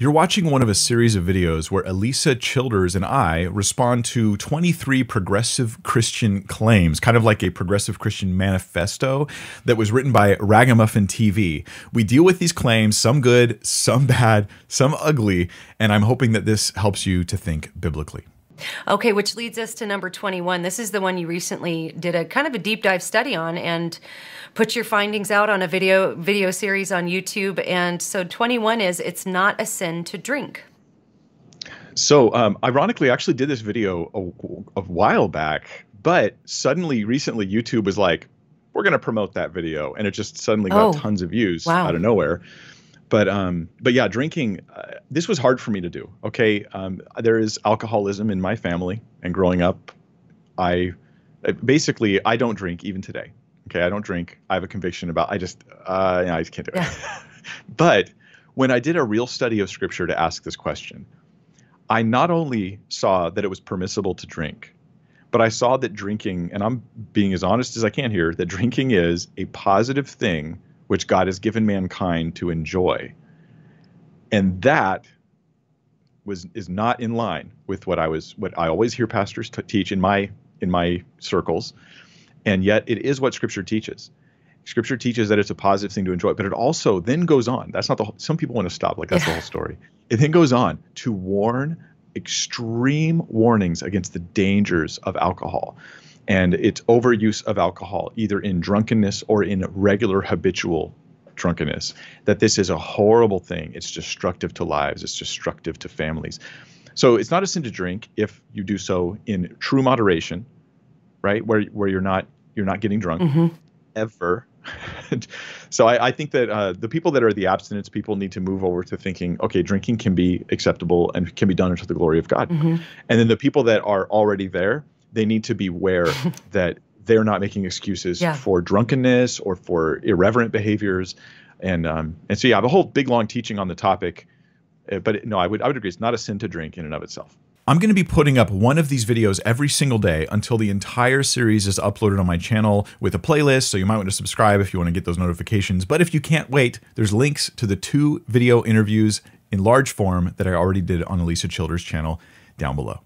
You're watching one of a series of videos where Alisa Childers and I respond to 23 progressive Christian claims, kind of like a progressive Christian manifesto that was written by Ragamuffin TV. We deal with these claims, some good, some bad, some ugly, and I'm hoping that this helps you to think biblically. Okay, which leads us to number 21. This is the one you recently did a kind of a deep dive study on and put your findings out on a video video series on YouTube. And so 21 is it's not a sin to drink. So, um, ironically, I actually did this video a, a while back, but suddenly, recently, YouTube was like, "We're going to promote that video," and it just suddenly got oh, tons of views wow. out of nowhere but um, but yeah, drinking. Uh, this was hard for me to do. Okay, um, there is alcoholism in my family, and growing up, I uh, basically I don't drink even today. Okay, I don't drink. I have a conviction about. I just uh, I just can't do it. Yeah. but when I did a real study of scripture to ask this question, I not only saw that it was permissible to drink, but I saw that drinking, and I'm being as honest as I can here, that drinking is a positive thing which God has given mankind to enjoy. And that was is not in line with what I was what I always hear pastors t- teach in my in my circles. And yet it is what scripture teaches. Scripture teaches that it's a positive thing to enjoy, but it also then goes on. That's not the whole, some people want to stop like that's the whole story. It then goes on to warn extreme warnings against the dangers of alcohol and its overuse of alcohol, either in drunkenness or in regular habitual drunkenness, that this is a horrible thing. It's destructive to lives, it's destructive to families. So it's not a sin to drink if you do so in true moderation, right? Where where you're not you're not getting drunk mm-hmm. ever. So I, I, think that uh, the people that are the abstinence people need to move over to thinking, okay, drinking can be acceptable and can be done unto the glory of God. Mm-hmm. And then the people that are already there, they need to be aware that they're not making excuses yeah. for drunkenness or for irreverent behaviors. And um, and so yeah, I have a whole big long teaching on the topic. Uh, but no, I would I would agree it's not a sin to drink in and of itself. I'm going to be putting up one of these videos every single day until the entire series is uploaded on my channel with a playlist. So you might want to subscribe if you want to get those notifications. But if you can't wait, there's links to the two video interviews in large form that I already did on Alisa Childers' channel down below.